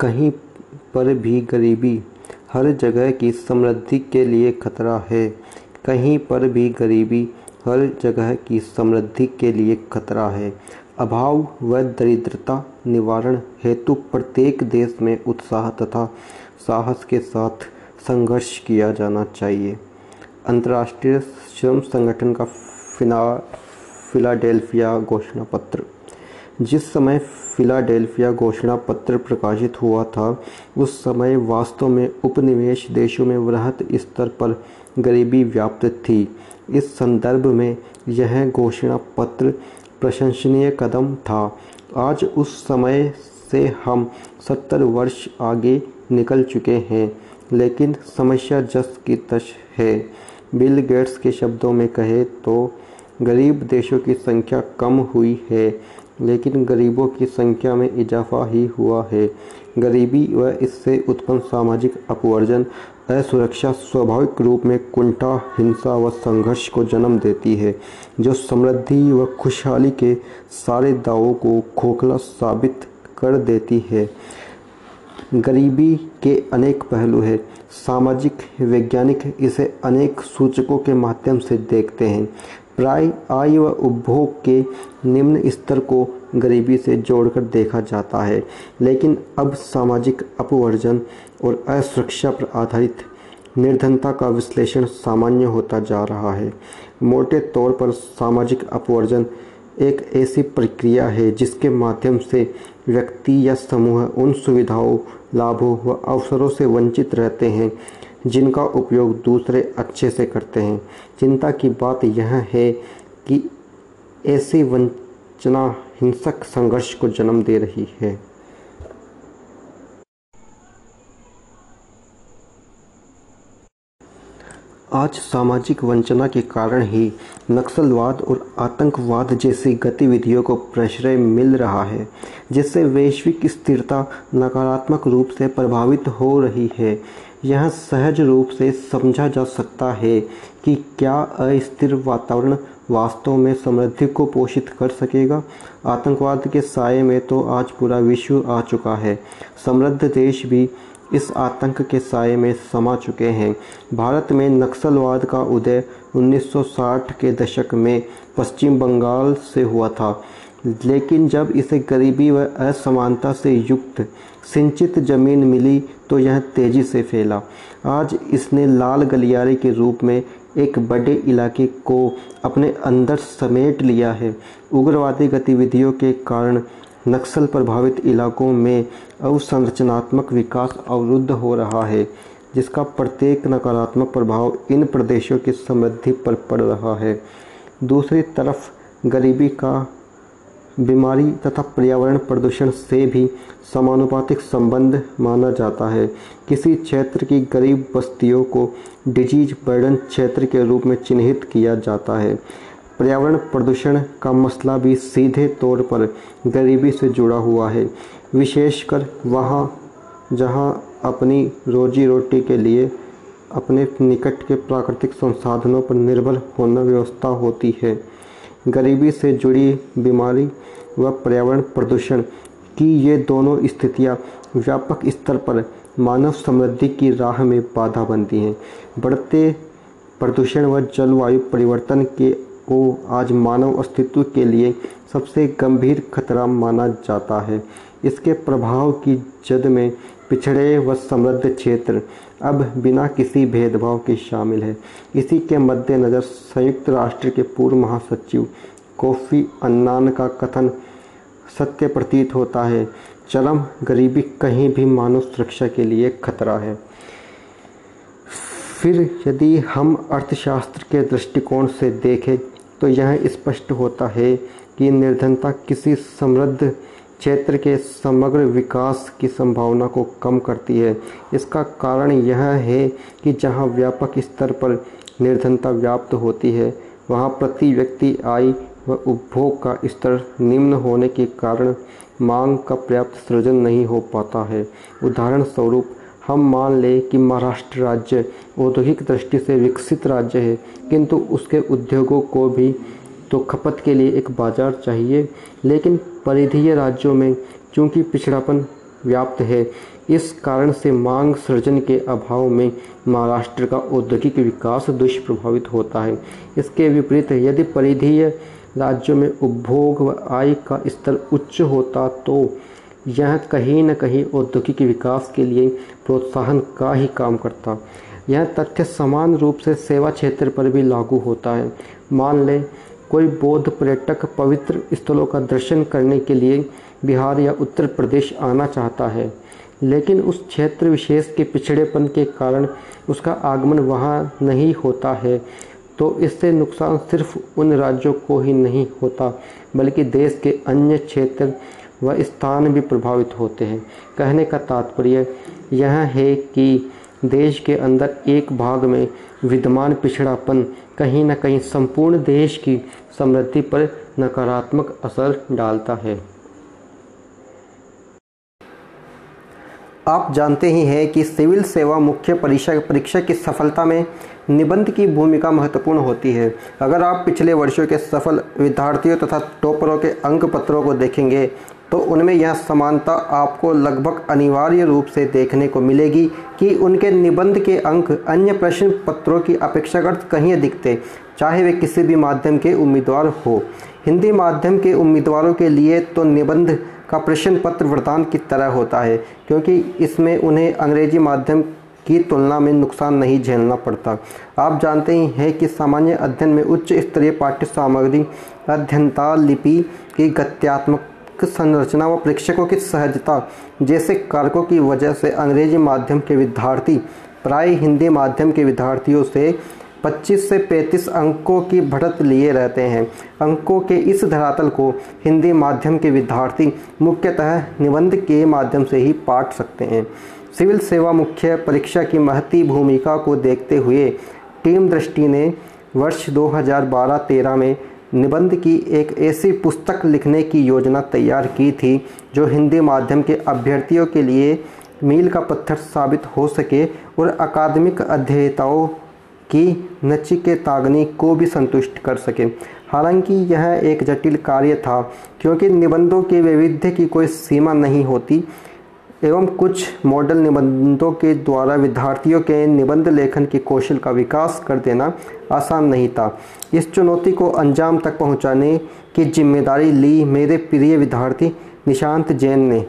कहीं पर भी गरीबी हर जगह की समृद्धि के लिए खतरा है। कहीं पर भी गरीबी हर जगह की समृद्धि के लिए खतरा है। अभाव व दरिद्रता निवारण हेतु प्रत्येक देश में उत्साह तथा साहस के साथ संघर्ष किया जाना चाहिए। अंतर्राष्ट्रीय श्रम संगठन का फिना, फिलाडेल्फिया घोषणा पत्र जिस समय फिलाडेल्फिया घोषणा पत्र प्रकाशित हुआ था, उस समय वास्तव में उपनिवेश देशों में वृहत स्तर पर गरीबी व्याप्त थी। इस संदर्भ में यह घोषणा पत्र प्रशंसनीय कदम था। आज उस समय से हम सत्तर वर्ष आगे निकल चुके हैं, लेकिन समस्या जस की तश है। बिल गेट्स के शब्दों में कहे तो गरीब देशों की संख्या कम हुई है। लेकिन गरीबों की संख्या में इजाफा ही हुआ है। गरीबी व इससे उत्पन्न सामाजिक अपवर्जन, असुरक्षा स्वाभाविक रूप में कुंठा, हिंसा व संघर्ष को जन्म देती है, जो समृद्धि व खुशहाली के सारे दावों को खोखला साबित कर देती है। गरीबी के अनेक पहलू हैं। सामाजिक, वैज्ञानिक इसे अनेक सूचकों के माध्यम से देखते हैं। प्राय आय व उपभोग के निम्न स्तर को गरीबी से जोड़कर देखा जाता है, लेकिन अब सामाजिक अपवर्जन और असुरक्षा पर आधारित निर्धनता का विश्लेषण सामान्य होता जा रहा है। मोटे तौर पर सामाजिक अपवर्जन एक ऐसी प्रक्रिया है जिसके माध्यम से व्यक्ति या समूह उन सुविधाओं, लाभों व अवसरों से वंचित रहते हैं जिनका उपयोग दूसरे अच्छे से करते हैं। चिंता की बात यह है कि ऐसी वंचना हिंसक संघर्ष को जन्म दे रही है। आज सामाजिक वंचना के कारण ही नक्सलवाद और आतंकवाद जैसी गतिविधियों को प्रश्रय मिल रहा है, जिससे वैश्विक स्थिरता नकारात्मक रूप से प्रभावित हो रही है। यह सहज रूप से समझा जा सकता है कि क्या अस्थिर वातावरण वास्तव में समृद्धि को पोषित कर सकेगा? आतंकवाद के साय में तो आज पूरा विश्व आ चुका है। समृद्ध देश भी इस आतंक के साय में समा चुके हैं। भारत में नक्सलवाद का उदय 1960 के दशक में पश्चिम बंगाल से हुआ था। लेकिन जब इसे गरीबी व असमानता से युक्त, सिंचित ज़मीन मिली तो यह तेज़ी से फैला। आज इसने लाल गलियारे के रूप में एक बड़े इलाके को अपने अंदर समेट लिया है। उग्रवादी गतिविधियों के कारण नक्सल प्रभावित इलाकों में अवसंरचनात्मक विकास अवरुद्ध हो रहा है, जिसका प्रत्येक नकारात्मक प्रभाव इन प्रदेशों की समृद्धि पर पड़ रहा है। दूसरी तरफ़ गरीबी का बीमारी तथा पर्यावरण प्रदूषण से भी समानुपातिक संबंध माना जाता है। किसी क्षेत्र की गरीब बस्तियों को डिज़ीज़ बर्डन क्षेत्र के रूप में चिन्हित किया जाता है। पर्यावरण प्रदूषण का मसला भी सीधे तौर पर गरीबी से जुड़ा हुआ है। विशेषकर वहाँ, जहाँ अपनी रोजी रोटी के लिए अपने निकट के प्राकृतिक संसाधनों पर निर्भर होना व्यवस्था होती है। गरीबी से जुड़ी बीमारी व पर्यावरण प्रदूषण की ये दोनों स्थितियाँ व्यापक स्तर पर मानव समृद्धि की राह में बाधा बनती हैं। बढ़ते प्रदूषण व जलवायु परिवर्तन के को आज मानव अस्तित्व के लिए सबसे गंभीर खतरा माना जाता है। इसके प्रभाव की जद में पिछड़े व समृद्ध क्षेत्र अब बिना किसी भेदभाव के शामिल है। इसी के मद्देनज़र संयुक्त राष्ट्र के पूर्व महासचिव कोफी अन्नान का कथन सत्य प्रतीत होता है। चरम गरीबी कहीं भी मानव सुरक्षा के लिए खतरा है। फिर यदि हम अर्थशास्त्र के दृष्टिकोण से देखें तो यह स्पष्ट होता है कि निर्धनता किसी समृद्ध क्षेत्र के समग्र विकास की संभावना को कम करती है। इसका कारण यह है कि जहाँ व्यापक स्तर पर निर्धनता व्याप्त होती है, वहाँ प्रति व्यक्ति आय व उपभोग का स्तर निम्न होने के कारण मांग का पर्याप्त सृजन नहीं हो पाता है। उदाहरण स्वरूप हम मान लें कि महाराष्ट्र राज्य औद्योगिक दृष्टि से विकसित राज्य है, किंतु उसके उद्योगों को भी तो खपत के लिए एक बाज़ार चाहिए, लेकिन परिधीय राज्यों में चूँकि पिछड़ापन व्याप्त है। इस कारण से मांग सृजन के अभाव में महाराष्ट्र का औद्योगिक विकास दुष्प्रभावित होता है। इसके विपरीत, यदि परिधीय राज्यों में उपभोग व आय का स्तर उच्च होता तो यह कहीं न कहीं औद्योगिक विकास के लिए प्रोत्साहन का ही काम करता। यह तथ्य समान रूप से सेवा क्षेत्र पर भी लागू होता है। मान लें कोई बौद्ध पर्यटक पवित्र स्थलों का दर्शन करने के लिए बिहार या उत्तर प्रदेश आना चाहता है, लेकिन उस क्षेत्र विशेष के पिछड़ेपन के कारण उसका आगमन वहाँ नहीं होता है तो इससे नुकसान सिर्फ़ उन राज्यों को ही नहीं होता, बल्कि देश के अन्य क्षेत्र व स्थान भी प्रभावित होते हैं। कहने का तात्पर्य यह है कि देश के अंदर एक भाग में विद्यमान पिछड़ापन कहीं न कहीं संपूर्ण देश की समृद्धि पर नकारात्मक असर डालता है। आप जानते ही हैं कि सिविल सेवा मुख्य परीक्षा परीक्षा की सफलता में निबंध की भूमिका महत्वपूर्ण होती है। अगर आप पिछले वर्षों के सफल विद्यार्थियों तथा टॉपरों के अंक पत्रों को देखेंगे तो उनमें यह समानता आपको लगभग अनिवार्य रूप से देखने को मिलेगी कि उनके निबंध के अंक अन्य प्रश्न पत्रों की अपेक्षाकृत कहीं थे, चाहे वे किसी भी माध्यम के उम्मीदवार हो। हिंदी माध्यम के उम्मीदवारों के लिए तो निबंध का प्रश्न पत्र वरदान की तरह होता है, क्योंकि इसमें उन्हें अंग्रेज़ी माध्यम की तुलना में नुकसान नहीं झेलना पड़ता। आप जानते ही हैं कि सामान्य अध्ययन में उच्च स्तरीय पाठ्य सामग्री अध्ययनता लिपि की गत्यात्मक संरचना व प्रेक्षकों की सहजता, जैसे कारकों की वजह से अंग्रेज़ी माध्यम के विद्यार्थी, प्राय हिंदी माध्यम के विद्यार्थियों से 25 से 35 अंकों की बढ़त लिए रहते हैं। अंकों के इस धरातल को हिंदी माध्यम के विद्यार्थी मुख्यतः निबंध के माध्यम से ही पाट सकते हैं। सिविल सेवा मुख्य परीक्षा की महती भूमिका को देखते हुए टीम दृष्टि ने वर्ष 2012-13 में निबंध की एक ऐसी पुस्तक लिखने की योजना तैयार की थी, जो हिंदी माध्यम के अभ्यर्थियों के लिए मील का पत्थर साबित हो सके और अकादमिक अध्येताओं की नचिकेताग्नि को भी संतुष्ट कर सके। हालाँकि यह एक जटिल कार्य था, क्योंकि निबंधों के वैविध्य की कोई सीमा नहीं होती। एवं कुछ मॉडल निबंधों के द्वारा विद्यार्थियों के निबंध लेखन के कौशल का विकास कर देना आसान नहीं था। इस चुनौती को अंजाम तक पहुँचाने की ज़िम्मेदारी ली मेरे प्रिय विद्यार्थी निशांत जैन ने।